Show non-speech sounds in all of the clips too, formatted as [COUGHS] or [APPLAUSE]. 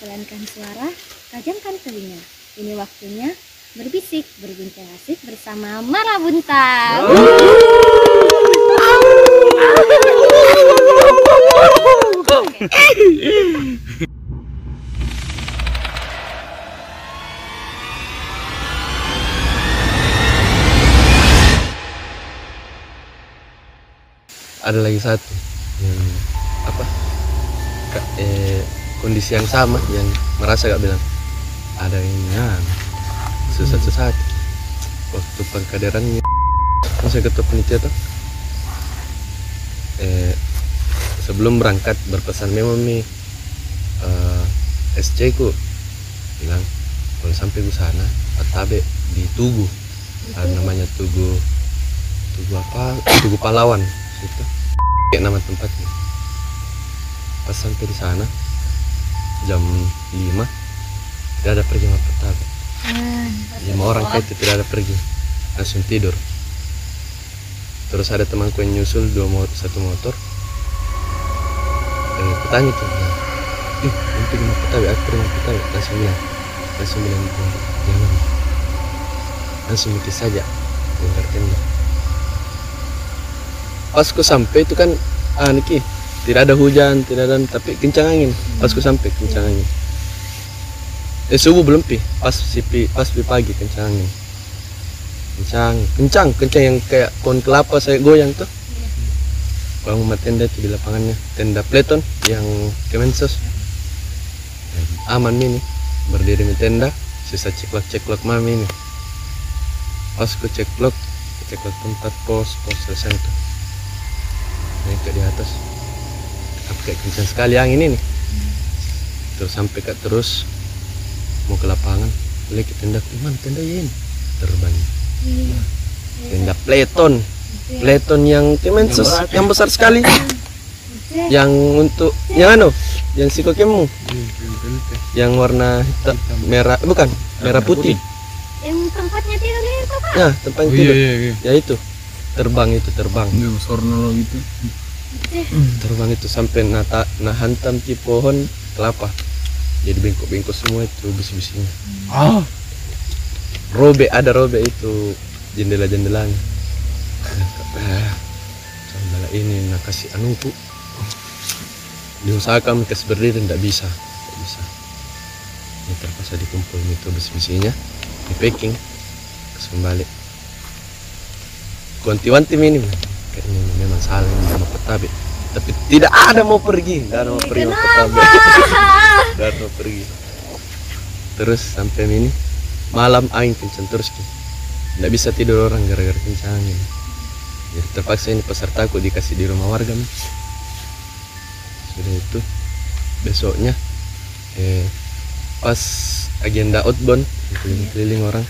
pelankan suara, tajamkan telinga. Ini waktunya berbisik, berbincang asik bersama Marabunta. ada lagi satu yang apa Ka- eh, kondisi yang sama yang merasa gak bilang ada yang ya, sesat-sesat. Waktu pengkaderannya saya ketua panitia tuh eh, sebelum berangkat berpesan memo mi eh, SC ku bilang kalau sampai ke sana Atabe di Tugu. Ada namanya Tugu Tugu apa? Tugu Pahlawan situ. Kayak nama tempatnya. Pas sampai di sana jam 5 tidak ada pergi sama Pertabe lima orang kayak itu tidak ada pergi langsung tidur. Terus ada temanku yang nyusul dua motor satu motor. Eh tuh bilang, ih nanti sama Pertabe aku pergi sama Pertabe langsung bilang langsung bilang jangan. Langsung mati saja bongkar tenda pas ku sampai itu kan ah Niki tidak ada hujan tidak ada tapi kencang angin. Pas ku sampai kencang angin. Eh subuh belum pi pas si pi pas pi pagi kencang angin. Kencang kencang kencang yang kayak pohon kelapa saya goyang tuh. Bangun rumah tenda itu di lapangannya tenda Pleton yang Kemensos. Aman ini berdiri di tenda sisa ceklok ceklok mami ini pas ku ceklok ceklok tempat pos pos selesai tuh. Naik ke di atas apa kayak kencang sekali angin ini terus sampai ke terus mau ke lapangan balik ke tenda. Mana tenda ini terbang. Tenda Pleton Pleton yang Kemensos yang besar. sekali. Yang untuk yang anu yang sikokemu yang warna hitam merah bukan merah putih. Yang tempatnya tidur itu Pak. ya tempat Oh, itu iya iya iya. ya itu terbang itu terbang. Sorno gitu. Terbang itu sampai nata nah hantam di pohon kelapa. Jadi bengkok-bengkok semua itu besi-besinya. Ah, robe ada robe itu jendela-jendelanya. Jendela ini nak kasih anuku diusahakan kasih berdiri tidak bisa. Tidak bisa. Ini terpaksa dikumpul itu besi-besinya di packing terus kembali wanti-wanti minim kayaknya ini memang salah ini sama petabe. Tapi tidak ada mau pergi. Tidak ada mau pergi sama petabe. [LAUGHS] Tidak ada mau pergi. Terus sampai ini malam angin kencang terus tidak bisa tidur orang gara-gara kencang jadi terpaksa ini pesertaku dikasih di rumah warga Mi. sudah itu besoknya eh pas agenda outbound keliling-keliling orang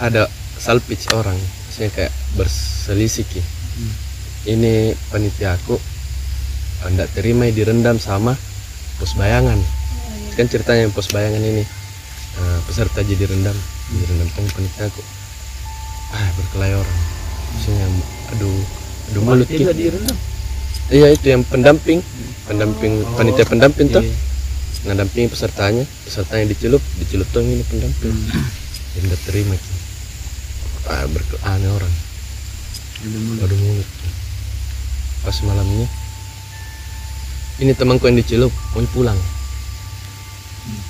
ada salpage orang maksudnya kayak berselisih Ki. ini panitia aku tidak terima direndam sama pos bayangan. Kan ceritanya yang pos bayangan ini eh, peserta jadi rendam direndam sama panitia aku. Ah orang maksudnya aduh aduh mulut Ki. iya itu yang pendamping pendamping panitia pendamping tuh. ngadampingi pesertanya pesertanya dicelup dicelup tuh ini pendamping. Yang tidak terima Ki. ah berkelahi orang. Aduh mulut. Pas malamnya ini temanku yang dicelup mau pulang.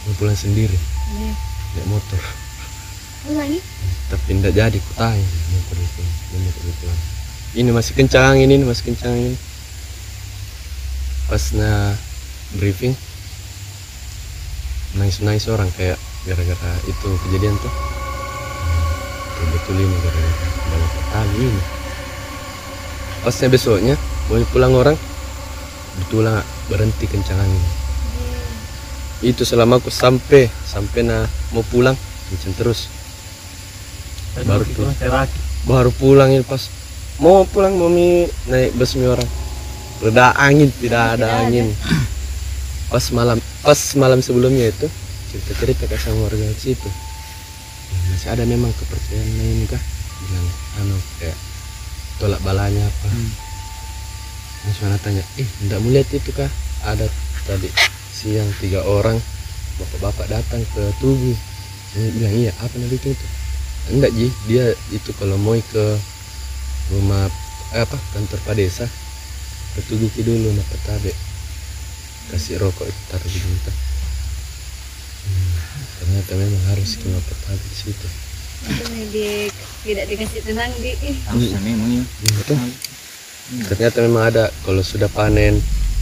Mau pulang sendiri. Iya. naik motor. Ulangi. tapi tidak jadi ku tanya. Motor itu dia motor itu pulang. Ini masih kencang ini masih kencang angin pas na briefing nangis nangis orang kayak gara-gara itu kejadian tuh betul betul ini gara-gara bawa petani. Ini pasnya besoknya mau pulang orang betulan berhenti kencang angin itu selama aku sampai sampai na mau pulang kencang terus. Baru tuh baru pulang ini pas. Mau pulang mami naik bus mi orang. Reda angin tidak ada angin. Pas malam pas malam sebelumnya itu cerita cerita ke sama warga situ. "Ya, masih ada memang kepercayaan lain kah? Bilang anu kayak tolak balanya apa? Mas mana tanya, eh tidak melihat itu kah? Ada tadi siang tiga orang bapak-bapak datang ke tugu. Dia bilang iya apa nanti itu? Enggak ji. Dia itu kalau mau ke rumah eh, apa kantor pak desa ke tugu ki dulu nak tabe kasih rokok itu taruh di minta hmm, ternyata memang harus rumah tabe di situ. Tidak dikasih tenang di. Memang ya Hmm, betul. ternyata memang ada kalau sudah panen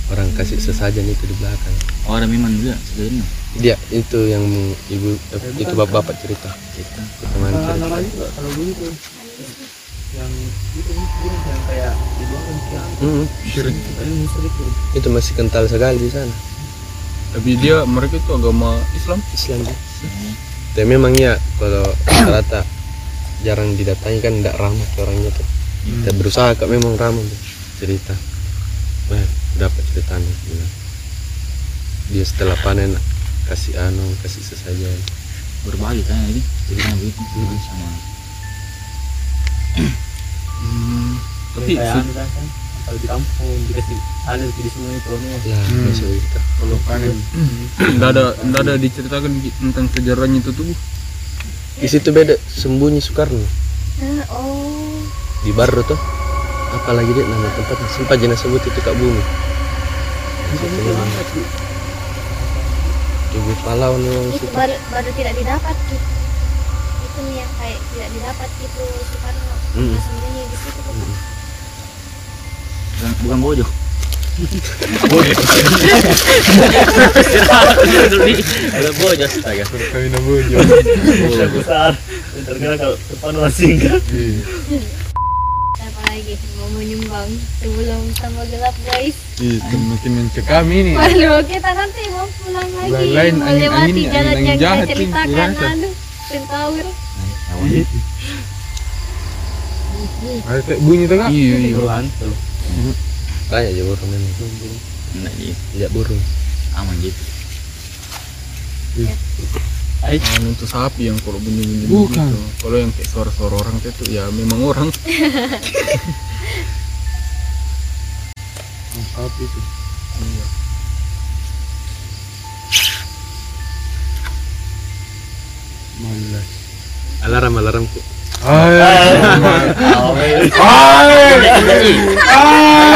orang kasih sesajen itu di belakang. Oh ada memang juga sebenarnya. Dia itu yang ibu eh, itu bapak-bapak cerita. Kita teman cerita. kalau begitu yang itu yang kayak Hmm, Syirik. sedikit itu masih kental sekali di sana. Tapi dia mereka itu agama Islam. Islam sih. Tapi memang ya kalau rata jarang didatangi kan tidak ramah orangnya tuh. Kita berusaha kak memang ramah tuh cerita. Nah dapat ceritanya bilang dia setelah panen kasih anu kasih sesajen. Berbagi kan ini ceritanya begitu sama. [CLEARS THROAT] Hmm. Tapi kalau di kampung dikasih ada di semua itu ya Hmm. kalau panen nggak ada nggak ada diceritakan di- tentang sejarahnya itu tuh. di situ beda sembunyi Soekarno. Oh. Di Bardo tuh. Apalagi dia nama tempatnya sempat jenazah sebut itu kak bumi. Tubuh pahlawan memang. itu situ. baru baru tidak didapat gitu itu nih yang kayak tidak didapat gitu Soekarno. Mm. Sembunyi di situ. Tuh bukan, bukan bojo ada bojo astaga Kawin bojo. besar terkena kalau depan masing kan apa lagi mau menyumbang sebelum tambah gelap guys Itu makin mencekam ini. Waduh, kita nanti mau pulang lagi. Lain jalan yang jahat kita nih, ceritakan. Centaur. Ada bunyi kak? Iya iya. Banyak aja burung ini enggak gitu tidak burung aman gitu Anu itu sapi yang kalau bunyi-bunyi Bukan. begitu. Kalau yang kayak suara-suara orang itu ya memang orang. sapi itu. Iya. Malas. alarm alarmku Oke.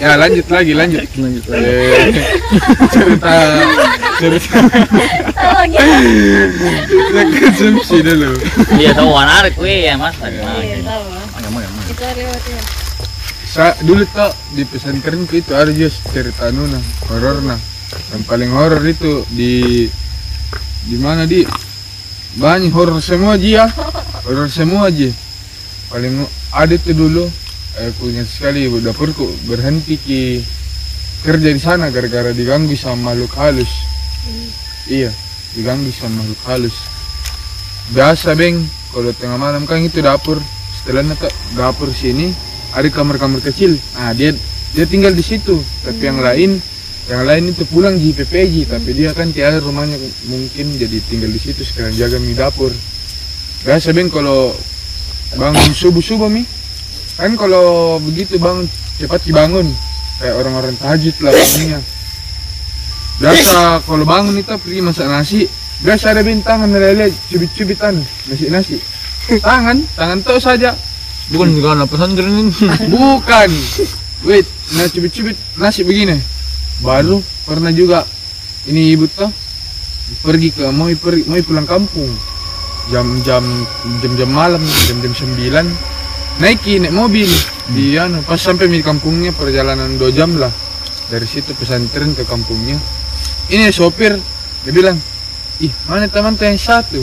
Ya lanjut lagi lanjut lanjut. Eh, cerita cerita cerita konsumsi dulu. iya tahu menarik weh ya mas. Sa dulu tuh di pesantrenku itu ada juga cerita nuna horor nah. Yang paling horor itu di di mana di banyak horor semua aja ya. Horor semua aja. Paling ada itu dulu aku ingat sekali dapurku berhenti ki kerja di sana gara-gara diganggu sama makhluk halus. Iya, diganggu sama makhluk halus. Biasa beng, kalau tengah malam kan itu dapur. Setelah itu dapur sini ada kamar-kamar kecil. Nah dia dia tinggal di situ. Tapi yang lain yang lain itu pulang di PPJ. Tapi dia kan tiada rumahnya mungkin jadi tinggal di situ sekarang jaga mi dapur. Biasa beng kalau bangun subuh subuh mi kan kalau begitu bangun cepat dibangun. Kayak orang-orang tahajud lah bangunnya biasa kalau bangun itu pergi masak nasi biasa ada bintangan lele cubit-cubitan nasi nasi. Tangan tangan tuh saja. Bukan juga anak pesantren ini. Bukan. Wait nah cubit-cubit nasi begini. Baru pernah juga ini ibu tuh pergi ke mau pergi mau pulang kampung. Jam-jam jam-jam malam jam-jam sembilan naiki naik mobil. Di anu pas sampai di kampungnya perjalanan dua jam lah. Dari situ pesantren ke kampungnya. Ini sopir dia bilang ih mana teman tuh yang satu?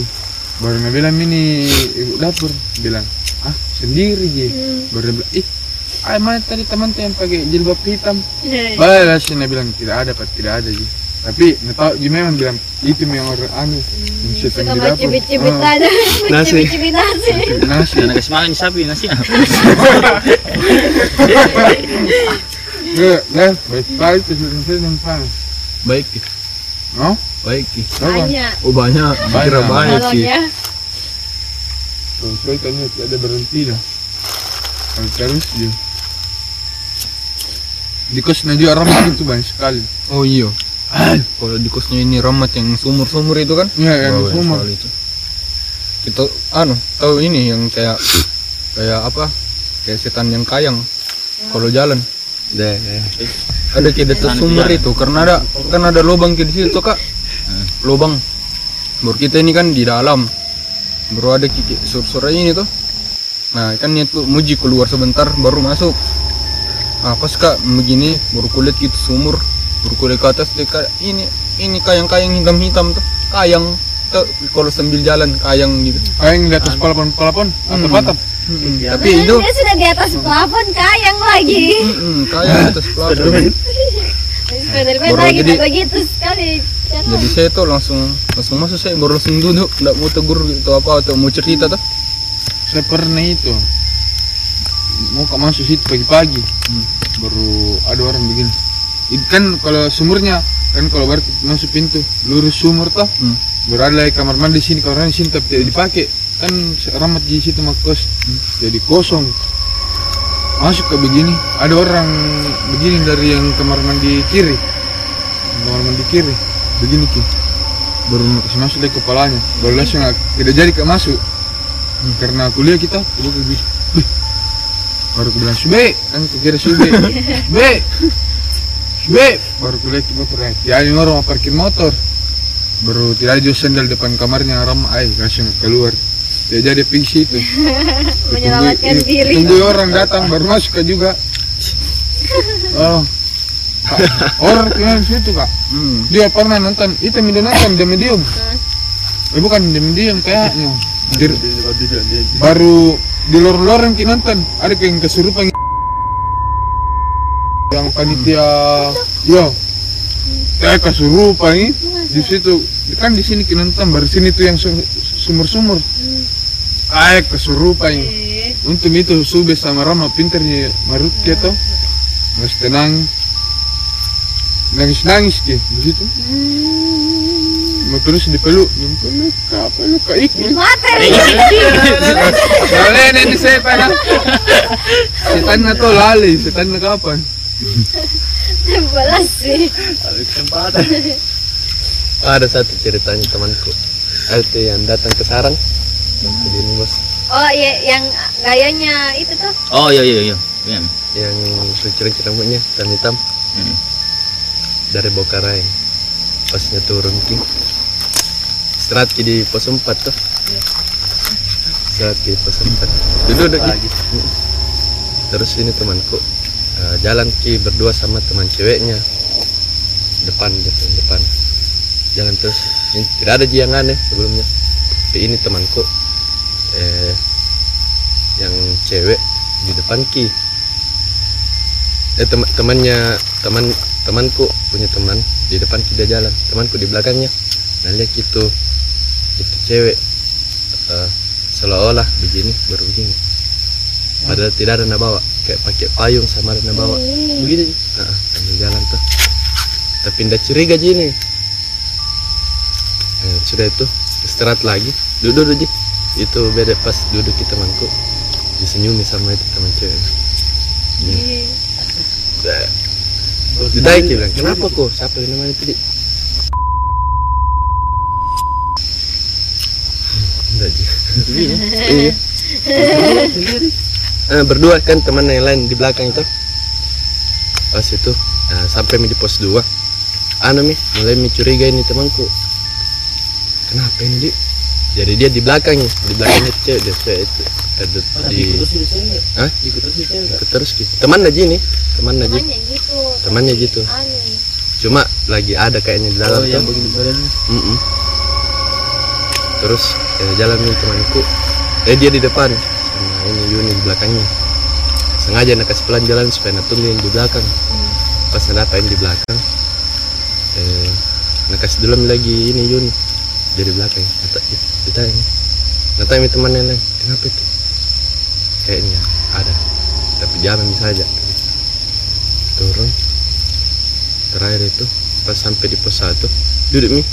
Baru dia bilang ini ibu dapur. Bilang ah sendiri je baru dia bilang ih ah mana tadi teman tuh yang pakai jilbab hitam? Balas dia bilang tidak ada pak tidak ada ji tapi nggak tahu gimana bilang itu yang orang anu yang setan Suka di dapur cibit-cibit Ah, aja. [LAUGHS] Nasi. Cibit-cibit nasi. nasi Jangan kasih makan sapi nasi. [LAUGHS] Nggak, nah, baik-baik itu setan panas. baik ki Oh, baik ki apa? Banyak. oh banyak kira Banyak. banyak ki Tolongnya. Tuh, saya tanya tidak ada berhenti dah. Kalau terus dia. Di kos juga [COUGHS] ramai itu banyak sekali. Oh iya. Kalau di kosnya ini Ramat yang sumur-sumur itu kan? Ya, yang sekali itu. Kita anu tahu ini yang kayak kayak apa? Kayak setan yang kayang kalau jalan. deh Ada di atas sumur itu karena ada kan ada lubang di situ kak. Lubang. Baru kita ini kan di dalam. Baru ada kiki sur-sur ini tuh. Nah kan niat tuh muji keluar sebentar baru masuk. Nah, pas kak begini baru kulit gitu sumur baru kulit ke atas kayak ini ini kayang-kayang hitam-hitam tuh kayang tuh kalau sambil jalan kayang gitu. Ah, yang di atas palapon-palapon atau Hmm. patap. Mm-mm. Tapi itu Dia sudah di atas plafon kayang lagi. mm-mm, kayang atas plafon. Spiderman lagi jadi- begitu sekali. Cara. Jadi saya tuh langsung langsung masuk saya baru langsung duduk, nggak mau tegur gitu apa atau mau cerita tuh. Saya pernah itu mau ke masuk situ pagi-pagi. Hmm. Baru ada orang begini. Kan kalau sumurnya kan kalau baru masuk pintu lurus sumur toh. Hmm. Baru ada lagi kamar mandi sini kamar mandi sini tapi tidak dipakai. Kan ramat di situ mak kos. Jadi kosong. Masuk ke begini, ada orang begini dari yang kamar mandi kiri. Kamar mandi kiri. Begini ki. Baru mau kasih masuk lagi kepalanya. Baru langsung ak- tidak jadi ke masuk. Karena kuliah kita, coba ke bis. Wih, Baru bilang, Sube, kan kira Sube. [LAUGHS] Sube, Sube. Baru kuliah kita teriak. Ya ini orang mau parkir motor. Baru tidak ada sendal depan kamarnya ram ay langsung keluar. Dia jadi pergi situ. Menyelamatkan Tunggu- diri. Tunggu orang datang baru masuk juga. Oh. Orang di situ kak. Hmm. Dia pernah nonton itu dia nonton The Medium. Eh bukan The Medium kayaknya. Dir- baru di lorong-lorong kita nonton ada yang kesurupan yang panitia yo. Kayak kesurupan ini di situ. Kan di sini kita nonton baru sini tuh yang su- sumur-sumur. Kayak kesurupan ini Eh, untuk itu Sube sama Rama pinternya Marut ya toh nggak tenang nangis nangis ke di situ. Mau terus dipeluk dipeluk kak peluk kak ikut. Soalnya ini setan ah. setan to lali? Setan kapan Balas sih. ada satu ceritanya temanku. Itu yang datang ke sarang. Jadi ini bos. Oh iya yang gayanya itu tuh. Oh iya iya iya. Iya. yang kucing rambutnya hitam hitam. Hmm. dari Bokarai pasnya turun ki istirahat di pos 4 tuh. Istirahat ki di pos 4 duduk duduk ki terus ini temanku eh, jalan ki berdua sama teman ceweknya. Depan depan depan. Jalan terus. Ini, tidak ada yang aneh sebelumnya. Tapi ini temanku eh yang cewek di depan ki. Eh tem- temannya teman temanku punya teman di depan kita jalan. Temanku di belakangnya. Nah lihat gitu itu cewek. Eh, seolah-olah begini baru begini. Padahal tidak ada nak bawa kayak pakai payung sama ada nak bawa begini nah, sambil jalan tuh. Tapi tidak curiga gini eh, sudah itu istirahat lagi. Duduk duduk Ji. itu beda pas duduk kita temanku disenyumi sama itu teman cewek. Didai dia bilang, kenapa kok? Siapa yang namanya tadi? Enggak Ji. Iya. [LAUGHS] Eh, berdua kan teman yang lain di belakang itu. Pas itu eh, sampai di pos 2 Anu mi, mulai mi curiga ini temanku. Kenapa ini di? Jadi dia di belakang, di belakangnya cewek, dia cewek itu ada di, Hah? Ikut terus itu ikut terus gitu. Teman aja ini, teman aja, Temannya gitu. temannya gitu. Aneh. Cuma lagi ada kayaknya di dalam Oh yang tuh. begini badannya Mm-mm. Terus eh, jalan nih temanku. Eh dia di depan ini Yuni di belakangnya. Sengaja nak kasih pelan jalan supaya nak tungguin di belakang. Pas nak dapain di belakang, eh nah kasih dulu lagi ini Yun dari belakang. Kata "Ih, kita ini nggak tahu temannya lain kenapa itu? Kayaknya ada tapi jalan saja turun. Terakhir itu pas sampai di pos satu duduk nih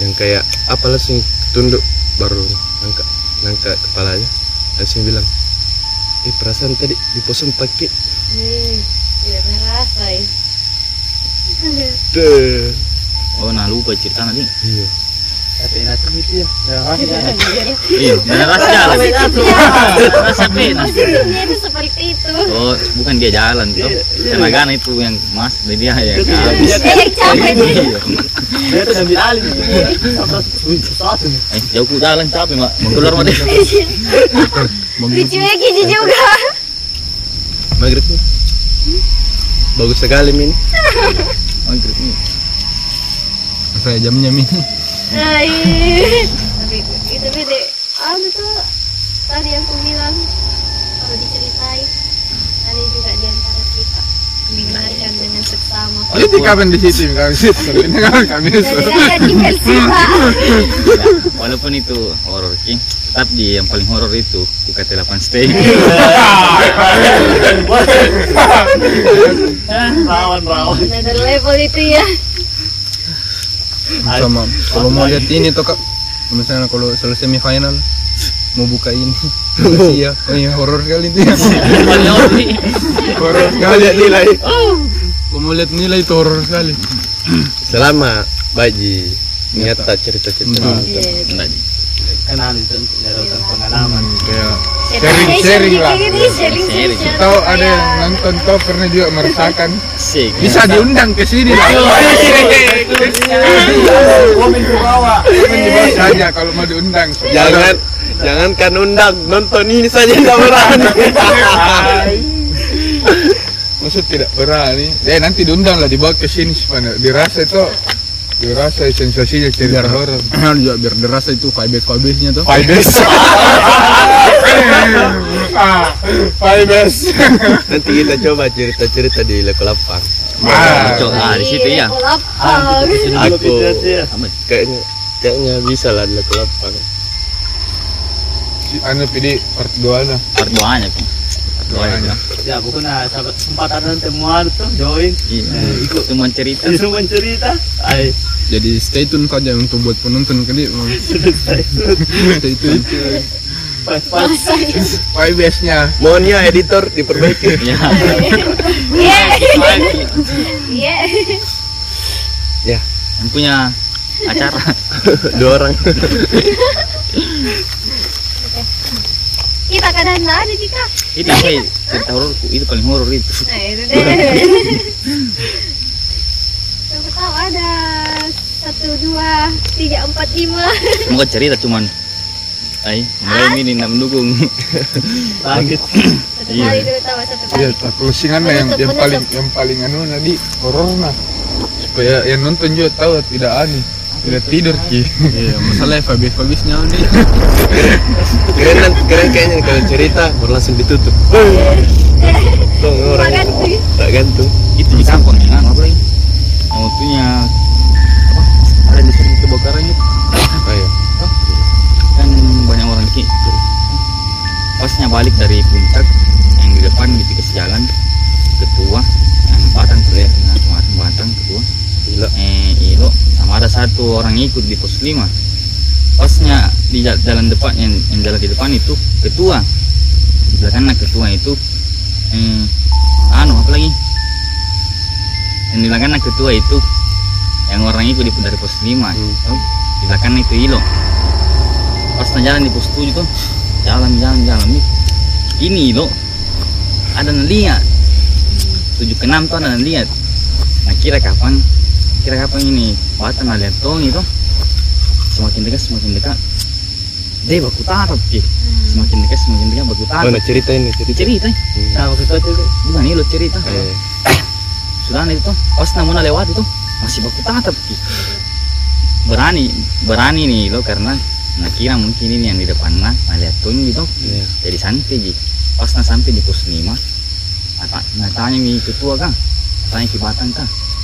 yang kayak apa langsung tunduk baru angkat ngangkat kepalanya langsung bilang eh perasaan tadi di pos empat Ki." Nih, tidak merasa ya. Deh. Oh, nah lupa cerita nanti. iya Itu ya. Ada. Iya, jalan. Rasa pena. Dia itu seperti itu. Oh, bukan dia jalan tuh. Tenaga itu yang mas, dia ya capek dia. Dia tuh alih. Eh, jauh jalan capek, Mak. Keluar deh. Lucunya gini juga. maghrib bagus sekali ini [LAUGHS] Maghrib saya jamnya min. Tapi itu beda. Ah, tuh tadi yang aku bilang kalau diceritain tadi juga di antara kita mendengarkan dengan seksama. Itu kapan di situ kami situ. Ini kan kami Jadi situ. [LAUGHS] Ya, walaupun itu horor Ki, tetap di yang paling horor itu UKT 8 stay. Rawan rawan. Ada level itu ya. Sama. Kalau mau lihat ini tuh kak. Misalnya kalau selesai semifinal mau buka ini. [LAUGHS] Iya oh iya horor sekali itu [LAUGHS] ya horor nggak lihat nilai. Kalau mau lihat nilai itu horor sekali. Selama baji nyata cerita-cerita? Enggak, Ji. Kenal itu nyerahkan pengalaman. Kayak Sharing sharing-sharing lah. Sharing Sharing. sharing. Tahu ada yang nonton tahu pernah juga merasakan. Bisa diundang ke sini lah. Komen ke bawah. Jangan di bawah saja kalau mau diundang. jangan jangankan undang nonton ini saja nggak berani Maksud tidak berani. Ya nanti diundang lah dibawa ke sini supaya dirasa itu dirasa sensasinya cerita biar horor. juga [CLEARS THROAT] biar derasa itu vibes vibesnya tuh ah, five days. nanti kita coba cerita-cerita di 8 Ah, Cok, ah di situ ya. Lapang. aku Amat. kayaknya kayaknya bisa lah di level 8 si anu pidi part 2 nah. Part doanya Ki. Doanya. Ya, pokoknya sahabat kesempatan mau tuh join. Iya. Eh, ikut Cuma cerita. [LAUGHS] Disuruh mencerita. Ay, jadi stay tune saja untuk buat penonton kali [LAUGHS] stay tune pas pas. Five days-nya. mohon ya editor diperbaiki [LAUGHS] Ya. Iya. Iya. ya punya acara. dua orang Kita kadang ada kita. Itu saya cerita hororku itu paling horor itu. Nah itu deh. Siapa tahu ada satu dua tiga empat lima. Semoga cerita cuman Ay, mulai ini nak mendukung. Satu Iya. Iya, closingan lah yang, yang paling yang paling anu nadi horor nah. Supaya yang nonton juga tahu tidak aneh. Tidak tidur ki. iya masalahnya vibes vibesnya nih keren nanti keren kayaknya kalau cerita baru langsung ditutup tuh orang tak gantung. Itu di kampung ya, apa lagi? Waktunya apa? Ada di sini kebakaran itu. ayo kan banyak orang ki. Pasnya balik dari puncak yang di depan di tikus jalan ketua yang batang tuh ya. Nah, kemarin batang ketua. Gila. Eh ada satu orang ikut di pos 5 pasnya di ja- jalan depan yang, yang jalan di depan itu ketua. Di belakangnya ketua itu eh, anu apa lagi? Yang di belakangnya ketua itu yang orang ikut di dari pos 5 oh, di belakangnya itu ilo. Pas jalan di pos 7 tuh. Jalan jalan jalan. Ini lo ada yang lihat. Tujuh ke enam tuh ada yang lihat. Nah kira kapan kira kapan ini batang ada tuh itu. Semakin dekat semakin dekat. Deh baku tatap ki semakin dekat semakin dekat baku tatap mana cerita ini cerita? Cerita Sama kita tuh. bukan ini lo cerita. Eh, [COUGHS] sudah itu. Pas namun lewat itu masih baku tatap ki. Berani berani nih lo karena nah kira mungkin ini yang di depan nah nah lihat tuh gitu. Iya. jadi santai ji pas na sampai di pos lima nah, nah tanya mi ketua kan tanya ke batang kan Nah,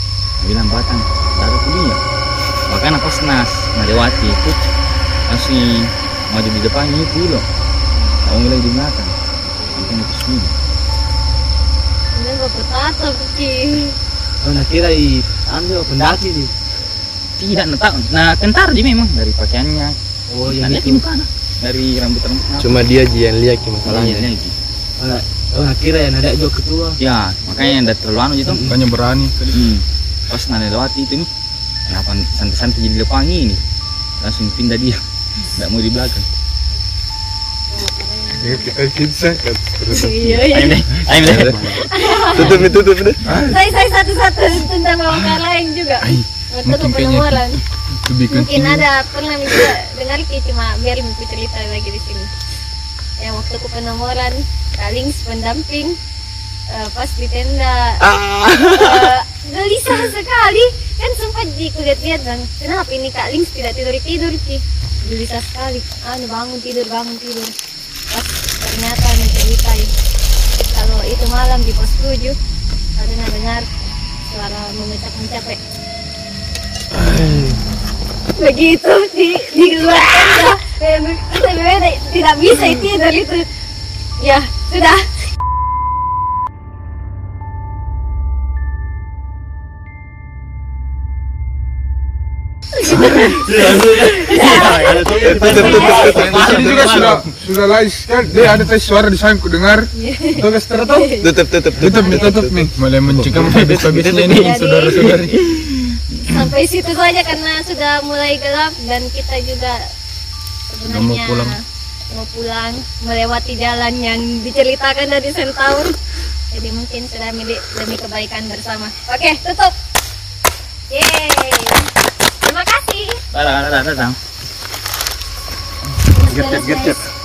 bilang batang darah kuliah makanya pas nas melewati itu langsung maju di depannya itu tak mau lagi di belakang sampai itu sini Ini gak bertata Ki. Oh, nah kira i anu pendaki sih. tidak nah, tak- nah kentar aja memang dari pakaiannya Oh, nah, di muka nah. dari rambut rambut Cuma dia aja yang lihat masalahnya. masalahnya lagi Oh, oh, kira yang ada juga ketua. ya makanya yang terlalu anu gitu Makanya berani. hmm. Pas nana lewati itu nih kenapa santai-santai jadi depan ini langsung pindah dia [LAUGHS] nggak mau di belakang Iya, iya. ayo ayo Tutup tutup nih. Saya saya satu-satu tentang orang lain juga. Waktu mungkin kayaknya lebih Mungkin ada pernah juga dengar Ki cuma biar mimpi cerita lagi di sini. Yang waktu ke penemuan kaling pendamping eh, pas di tenda. Eh, gelisah sekali. Kan sempat di kulihat-lihat dan kenapa ini Kak Lings tidak tidur tidur Ki? Gelisah sekali. Anu bangun tidur bangun tidur. Pas ternyata menceritai kalau itu malam di pos 7 ada dengar suara memecak-mecak begitu di di luar tenda. Kita tidak bisa tidur itu. Ya sudah Tutup, tutup, tutup. Di sini juga sudah sudah live kan. Dia ada tes suara di sana ku dengar. Tuh guys tertutup. Tutup, tutup, Tutup nih, tutup nih. Mulai mencekam habis-habisnya nih saudara-saudari. sampai situ saja karena sudah mulai gelap dan kita juga sebenarnya mau pulang. mau pulang melewati jalan yang diceritakan dari Sentaur jadi mungkin sudah milik demi kebaikan bersama oke tutup yeay Đây là, đây là, đây là. Gấp chặt, gấp chặt.